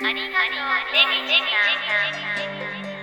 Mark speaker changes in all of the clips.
Speaker 1: ありがとう、デビジさん。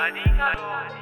Speaker 2: ありがとうデビデビ